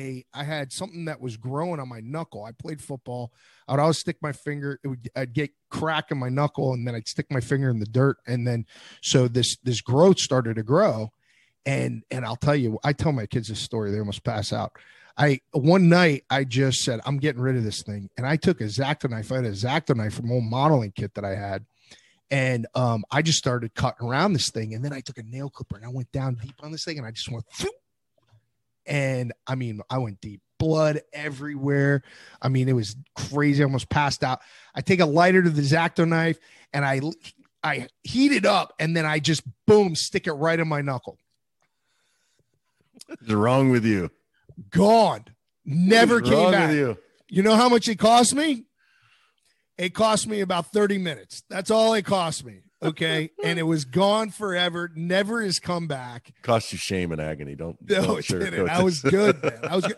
a I had something that was growing on my knuckle. I played football. I'd always stick my finger. It would I'd get crack in my knuckle, and then I'd stick my finger in the dirt, and then so this this growth started to grow, and and I'll tell you, I tell my kids this story. They almost pass out. I one night I just said I'm getting rid of this thing, and I took a X-Acto knife. I had a X-Acto knife from old modeling kit that I had, and um, I just started cutting around this thing, and then I took a nail clipper and I went down deep on this thing, and I just went, and I mean I went deep, blood everywhere. I mean it was crazy. I almost passed out. I take a lighter to the X-Acto knife, and I I heat it up, and then I just boom stick it right in my knuckle. What's wrong with you? Gone. Never came back. you? You know how much it cost me? It cost me about 30 minutes. That's all it cost me. Okay. and it was gone forever. Never has come back. Cost you shame and agony. Don't. No, don't it didn't. I was good, man. I was good.